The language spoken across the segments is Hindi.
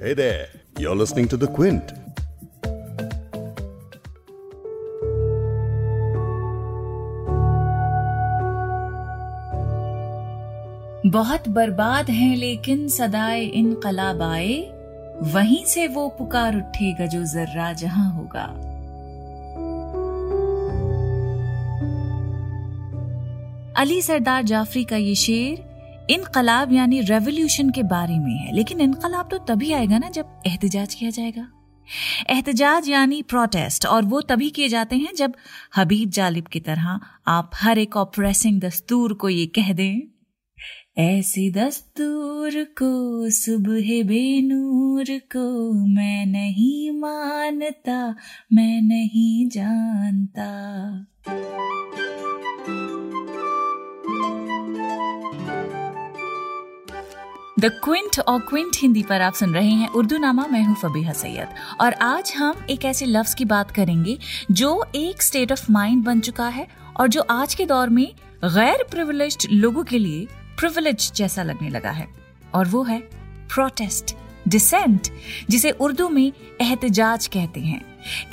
Hey there, you're listening to The Quint. बहुत बर्बाद हैं लेकिन सदाए इनकलाब आए वहीं से वो पुकार उठेगा जो जर्रा जहाँ होगा अली सरदार जाफरी का ये शेर इनकलाब यानी रेवोल्यूशन के बारे में है। लेकिन इनकलाब तो तभी आएगा ना जब एहतजाज किया जाएगा। एहतजाज यानी प्रोटेस्ट और वो तभी किए जाते हैं जब हबीब जालिब की तरह आप हर एक ऑपरेसिंग दस्तूर को ये कह दें, ऐसी दस्तूर को सुबह बेनूर को मैं नहीं मानता, मैं नहीं जानता। द क्विंट और क्विंट हिंदी पर आप सुन रहे हैं उर्दू नामा, मैं हूँ फबीहा सैयद। और आज हम एक ऐसे लफ्ज की बात करेंगे जो एक स्टेट ऑफ़ माइंड बन चुका है और जो आज के दौर में गैर प्रिविलेज्ड लोगों के लिए प्रिविलेज जैसा लगने लगा है। और वो है प्रोटेस्ट डिसेंट जिसे उर्दू में एहतजाज कहते हैं।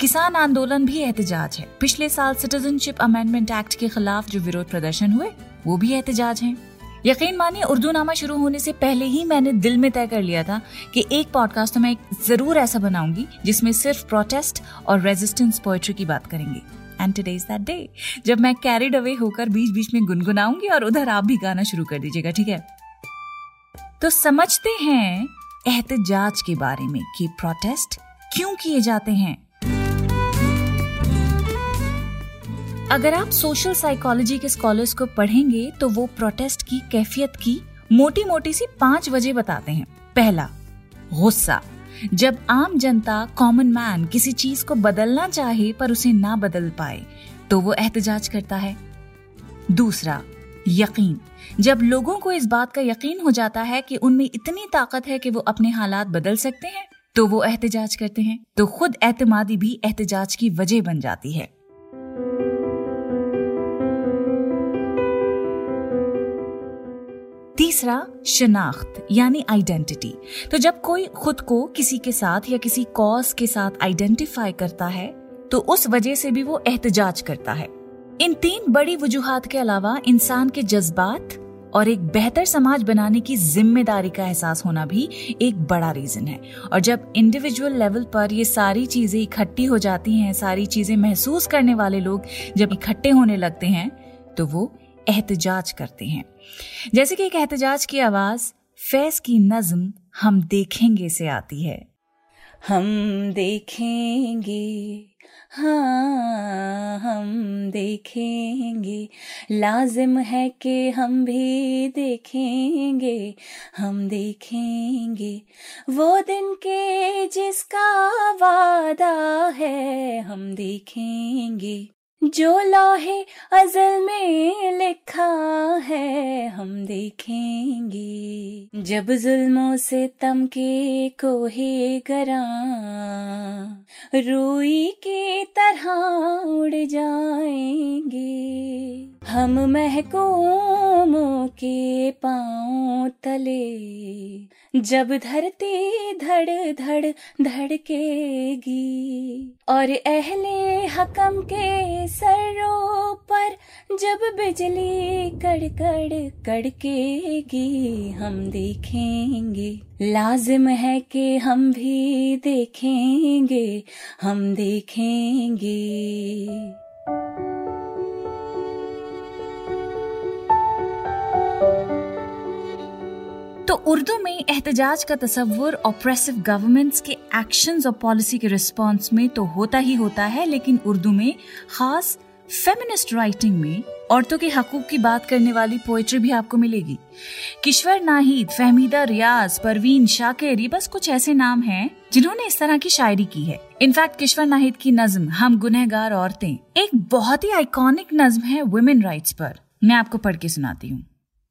किसान आंदोलन भी एहतजाज है। पिछले साल सिटीजनशिप अमेंडमेंट एक्ट के खिलाफ जो विरोध प्रदर्शन हुए, वो भी एहतजाज हैं। यकीन मानिए उर्दू नामा शुरू होने से पहले ही मैंने दिल में तय कर लिया था कि एक पॉडकास्ट तो मैं ज़रूर ऐसा बनाऊँगी जिसमें सिर्फ़ प्रोटेस्ट और रेजिस्टेंस पोएट्री की बात करेंगे। And today is that day जब मैं कैरिड अवे होकर बीच बीच में गुनगुनाऊँगी और उधर आप भी गाना शुरू कर दीजिएगा, ठीक है? तो समझते हैं एहतजाज के बारे में कि प्रोटेस्ट क्यों किए जाते हैं। अगर आप सोशल साइकोलॉजी के स्कॉलर्स को पढ़ेंगे तो वो प्रोटेस्ट की, कैफियत की मोटी मोटी सी पाँच वजह बताते हैं। पहला, गुस्सा। जब आम जनता कॉमन मैन किसी चीज़ को बदलना चाहे, पर उसे ना बदल पाए तो वो एहतजाज करता है। दूसरा, यकीन। जब लोगों को इस बात का यकीन हो जाता है कि उनमें इतनी ताकत है कि वो अपने हालात बदल सकते हैं तो वो एहतजाज करते हैं। तो खुद एतमादी भी एहतजाज की वजह बन जाती है। तीसरा, शनाख्त, यानी आइडेंटिटी तो जब कोई खुद को किसी के साथ या किसी कॉज के साथ आइडेंटिफाई करता है तो उस वजह से भी वो एहतजाज करता है। इन तीन बड़ी वजूहत के अलावा इंसान के जज्बात और एक बेहतर समाज बनाने की ज़िम्मेदारी का एहसास होना भी एक बड़ा रीजन है। और जब इंडिविजुअल लेवल पर ये सारी चीज़ें इकट्ठी हो जाती हैं, सारी चीज़ें महसूस करने वाले लोग जब इकट्ठे होने लगते हैं तो वो एहतजाज करते हैं। जैसे कि एक एहतजाज की आवाज़, फैज की नज्म हम देखेंगे से आती है। हम देखेंगे हाँ हम देखेंगे। लाजिम है कि हम भी देखेंगे, हम देखेंगे। वो दिन के जिसका वादा है, हम देखेंगे। जो लोहे अजल में लिखा है, हम देखेंगे। जब जुल्मों से तम के कोहे गरा, रूई की तरह उड़ जाएँगे। हम महकूमों के पाँव तले जब धरती धड़ धड़ धड़केगी और अहले हकम के सरों पर जब बिजली कड़कड़ कड़केगी, हम देखेंगे। लाजिम है कि हम भी देखेंगे, हम देखेंगे। उर्दू में एहतजाज का तस्वुर ऑपरेसिव गवर्नमेंट्स के एक्शंस और पॉलिसी के रिस्पॉन्स में तो होता ही होता है, लेकिन उर्दू में खास फेमिनिस्ट राइटिंग में औरतों के हकूक की बात करने वाली पोएट्री भी आपको मिलेगी। किश्वर नाहिद, फहमीदा रियाज, परवीन, शाकिर, बस कुछ ऐसे नाम हैं जिन्होंने इस तरह की शायरी की है। इनफैक्ट किश्वर नाहिद की नज्म, हम गुनहगार औरतें, एक बहुत ही आइकॉनिक नज्म है वुमेन राइट्स पर। मैं आपको पढ़ के सुनाती हूँ।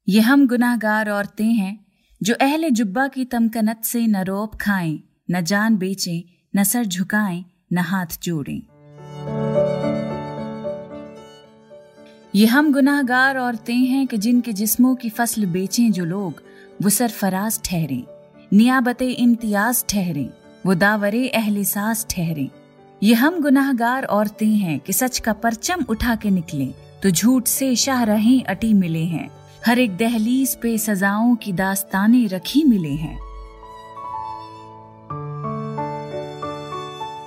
ये हम गुनाहगार औरतें हैं जो अहले जुब्बा की तमकनत से न रोप खाएँ, न जान बेचें, न सर झुकाएँ, न हाथ जोड़ें। ये हम गुनाहगार औरतें हैं कि जिनके जिस्मों की फ़सल बेचें जो लोग, वो सरफराज ठहरें, नियाबत इम्तियाज़ ठहरे, वो दावरे अहले सास ठहरे। ये हम गुनाहगार औरतें हैं कि सच का परचम उठा के निकले तो झूठ से शाह रहे, अटी मिले हैं। हर एक दहलीज पे सजाओं की दास्तानें रखी मिले हैं।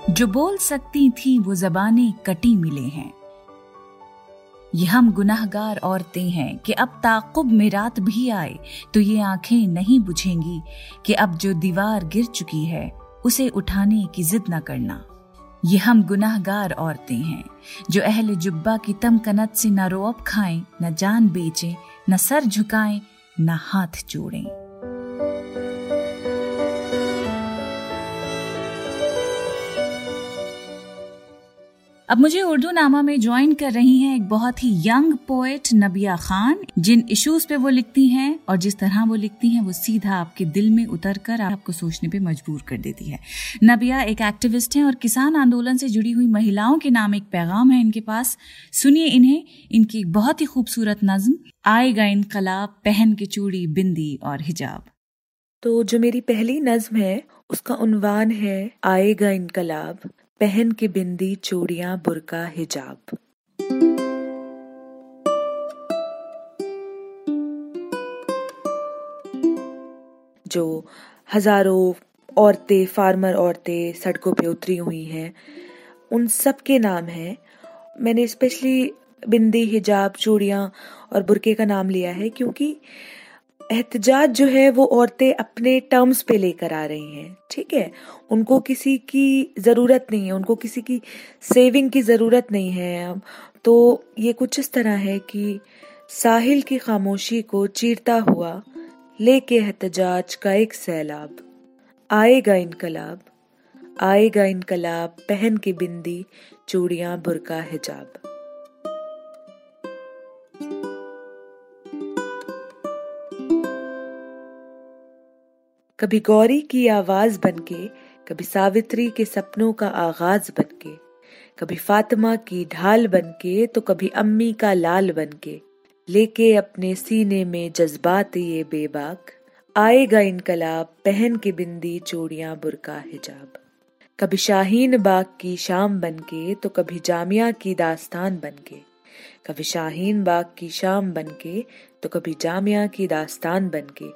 जो बोल सकती थी, वो जबानें कटी मिले हैं। ये हम गुनाहगार औरतें हैं कि अब ताकुब में रात भी आए तो ये आँखें नहीं बुझेंगी कि अब जो दीवार गिर चुकी है, उसे उठाने की जिद न करना। ये हम गुनाहगार औरतें हैं, जो अहले जुब्बा की तम कनत से न रोअब खाएँ, न जान बेचें न सर झुकाएँ न हाथ जोड़ें। अब मुझे उर्दू नामा में ज्वाइन कर रही हैं एक बहुत ही यंग पोएट नबिया खान, जिन इश्यूज़ पे वो लिखती हैं और जिस तरह वो लिखती हैं, वो सीधा आपके दिल में उतर कर आपको सोचने पे मजबूर कर देती है। नबिया एक एक्टिविस्ट हैं और किसान आंदोलन से जुड़ी हुई महिलाओं के नाम एक पैगाम है इनके पास। सुनिए इन्हें, इनकी एक बहुत ही खूबसूरत नज्म, आएगा इनकलाब, पहन के चूड़ी, बिंदी और हिजाब। तो जो मेरी पहली नज्म है, उसका उनवान है, आएगा इनकलाब। पहन के बिंदी चूड़ियाँ, बुरका, हिजाब। जो हज़ारों औरतें, फार्मर औरतें सड़कों पे उतरी हुई हैं, उन सब के नाम हैं। मैंने स्पेशली बिंदी, हिजाब, चूड़ियाँ और बुरके का नाम लिया है क्योंकि एहतजाज जो है वो औरतें अपने टर्म्स पे लेकर आ रही हैं, ठीक है? उनको किसी की ज़रूरत नहीं है, उनको किसी की सेविंग की ज़रूरत नहीं है। तो ये कुछ इस तरह है कि साहिल की खामोशी को चीरता हुआ लेके एहतजाज का एक सैलाब, आएगा इनकलाब आएगा इनकलाब पहन के बिंदी, चूड़ियाँ, बुरका, हिजाब। कभी गौरी की आवाज़ बनके, कभी सावित्री के सपनों का आगाज़ बनके, कभी फातिमा की ढाल बनके तो कभी अम्मी का लाल बनके। लेके अपने सीने में जज्बात ये बेबाक, आएगा इनकलाब, पहन के बिंदी चूड़ियाँ बुरका हिजाब। कभी शाहीन बाग की शाम बनके तो कभी जामिया की दास्तान बनके। कभी शाहीन बाग की शाम बनके तो कभी जामिया की दास्तान बनके,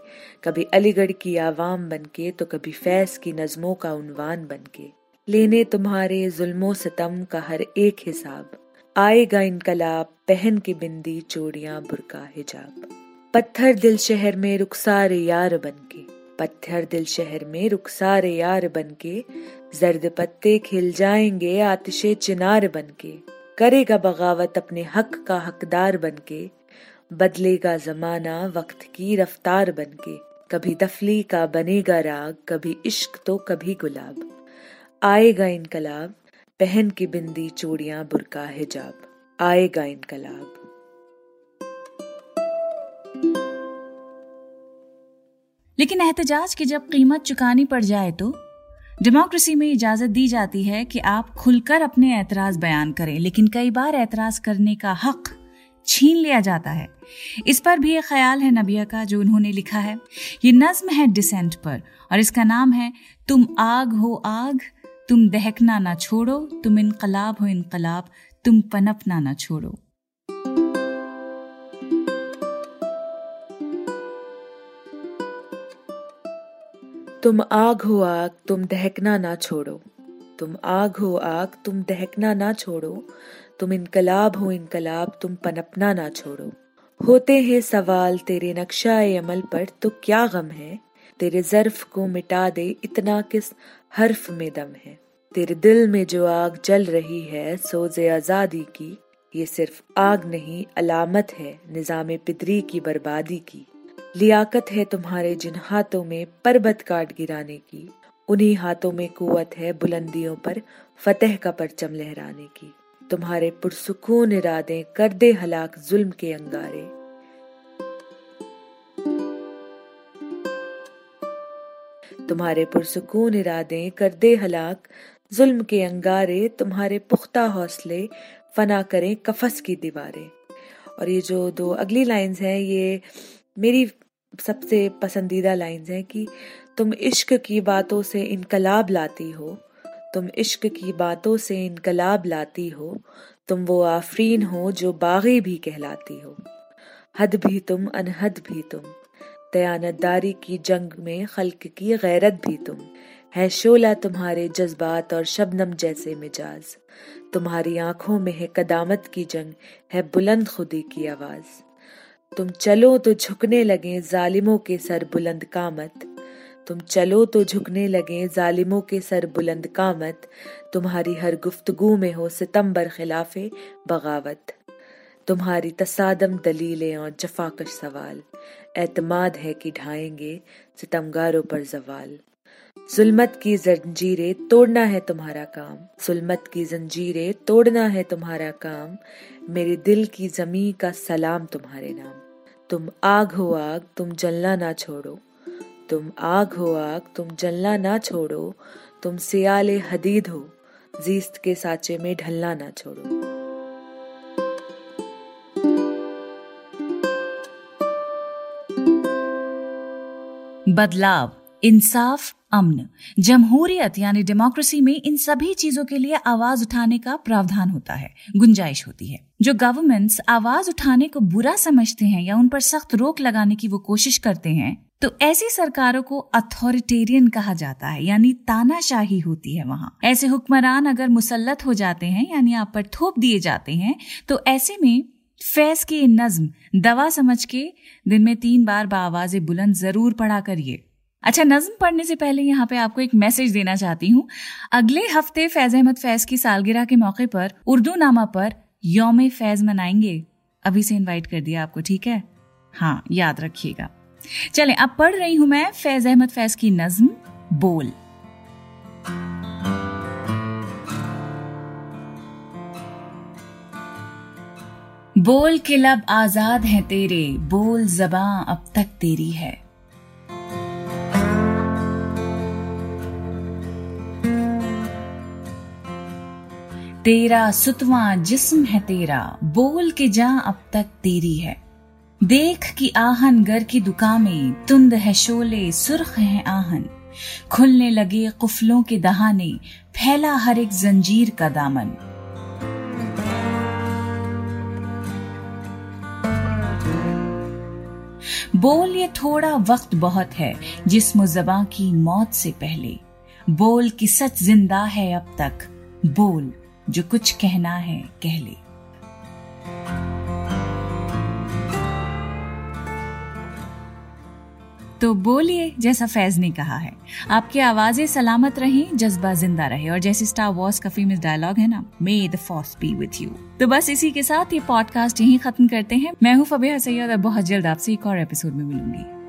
कभी अलीगढ़ की आवाम बनके तो कभी फैज की नज्मों का उनवान बनके। लेने तुम्हारे जुल्मो सितम का हर एक हिसाब, आएगा इनकलाब पहन के बिंदी चोड़ियाँ बुरका हिजाब। पत्थर दिल शहर में रुखसार यार बनके, पत्थर दिल शहर में रुखसार यार बनके, जर्द पत्ते खिल जाएँगे आतिशे चिनार बनके। करेगा बगावत अपने हक का हकदार बनके, बदलेगा जमाना वक्त की रफ्तार बनके, कभी दफली का बनेगा राग, कभी इश्क तो कभी गुलाब। आएगा इनकलाब, पहन की बिंदी चूड़ियाँ, बुरका हिजाब। आएगा इनकलाब। लेकिन एहतजाज की जब कीमत चुकानी पड़ जाए तो? डेमोक्रेसी में इजाज़त दी जाती है कि आप खुलकर अपने एतराज़ बयान करें, लेकिन कई बार एतराज़ करने का हक छीन लिया जाता है। इस पर भी एक ख्याल है नबिया का, जो उन्होंने लिखा है। ये नज्म है डिसेंट पर, और इसका नाम है, तुम आग हो आग, तुम दहकना ना छोड़ो, तुम इनकलाब हो इनकलाब, तुम पनपना ना छोड़ो। तुम आग हो आग, तुम दहकना ना छोड़ो। तुम आग हो आग, तुम दहकना ना छोड़ो। तुम इनकलाब हो इनकलाब, तुम पनपना ना छोड़ो। होते हैं सवाल तेरे नक्शा अमल पर तो क्या गम है? तेरे जर्फ को मिटा दे, इतना किस हर्फ में दम है? तेरे दिल में जो आग जल रही है, सोजे आज़ादी की, ये सिर्फ़ आग नहीं, अलामत है, निज़ाम पिदरी की बर्बादी की। लियाकत है तुम्हारे जिन हाथों में पर्वत काट गिराने की। उन्हीं हाथों में कुवत है बुलंदियों पर फतेह का परचम लहराने की। तुम्हारे पुरसुकून इरादे कर दे हलाक जुल्म के अंगारे। तुम्हारे पुरसुकून इरादे कर दे हलाक जुल्म के अंगारे, तुम्हारे पुख्ता हौसले फना करें कफस की दीवारें। और ये जो दो अगली लाइंस हैं, ये मेरी सबसे पसंदीदा लाइंस हैं कि तुम इश्क की बातों से इनकलाब लाती हो, तुम इश्क की बातों से इनकलाब लाती हो, तुम वो आफरीन हो जो बागी भी कहलाती हो। हद भी तुम, अनहद भी तुम। दयानतदारी की जंग में खल्क की गैरत भी तुम। है शोला तुम्हारे जज्बात और शबनम जैसे मिजाज। तुम्हारी आँखों में है कदामत की जंग, है बुलंद खुदी की आवाज़। तुम चलो तो झुकने लगे जालिमों के सर बुलंद कामत। तुम चलो तो झुकने लगे जालिमों के सर बुलंद कामत। तुम्हारी हर गुफ्तगु में हो सितंबर खिलाफे बगावत। तुम्हारी तसादम दलीलें और जफाकश सवाल। एतमाद है कि ढाएँगे सितमगारों पर जवाल। जुल्मत की जंजीरें तोड़ना है तुम्हारा काम। जुल्मत की जंजीरें तोड़ना है तुम्हारा काम। मेरे दिल की जमी का सलाम तुम्हारे नाम। तुम आग हो आग, तुम जलना ना छोड़ो। तुम आग हो आग, तुम जलना ना छोड़ो। तुम सियाले हदीद हो, जीस्त के साचे में ढलना ना छोड़ो। बदलाव। इंसाफ, अमन। जमहूरियत, यानी डेमोक्रेसी में इन सभी चीज़ों के लिए आवाज़ उठाने का प्रावधान होता है, गुंजाइश होती है। जो गवर्नमेंट्स आवाज़ उठाने को बुरा समझते हैं या उन पर सख्त रोक लगाने की वो कोशिश करते हैं तो ऐसी सरकारों को अथॉरिटेरियन कहा जाता है, यानी तानाशाही होती है वहाँ। ऐसे हुक्मरान अगर मुसलत हो जाते हैं, यानी आप पर थोप दिए जाते हैं तो ऐसे में फैज की नज्म, दवा समझ के दिन में तीन बार बावाज बुलंद ज़रूर पढ़ा करिए अच्छा नज्म पढ़ने से पहले यहाँ पे आपको एक मैसेज देना चाहती हूँ। अगले हफ़्ते फैज अहमद फैज की सालगिरह के मौके पर उर्दू नामा पर योम फैज मनाएँगे। अभी से इनवाइट कर दिया आपको, ठीक है? हाँ याद रखिएगा। चलें, अब पढ़ रही हूँ मैं फैज अहमद फैज की नज्म, बोल। बोल के लब आज़ाद हैं तेरे, बोल जबां अब तक तेरी है। तेरा सुतवा जिस्म है तेरा, बोल के जा अब तक तेरी है। देख की आहन घर की दुकामें, तुंद है शोले, सुर्ख है आहन। खुलने लगे कुफलों के दहाने, फैला हर एक जंजीर का दामन। बोल, ये थोड़ा वक्त बहुत है, जिसम जबा की मौत से पहले। बोल की सच ज़िंदा है अब तक, बोल। जो कुछ कहना है, कह ले। तो बोलिए, जैसा फैज ने कहा है, आपकी आवाज़ें सलामत रहें, जज्बा ज़िंदा रहे, और जैसे स्टार वॉर्स का फ़ेमस डायलॉग है ना may the force be with you तो बस इसी के साथ ये पॉडकास्ट यहीं खत्म करते हैं। मैं हूँ फबेहा सैयद और बहुत जल्द आपसे एक और एपिसोड में मिलूँगी।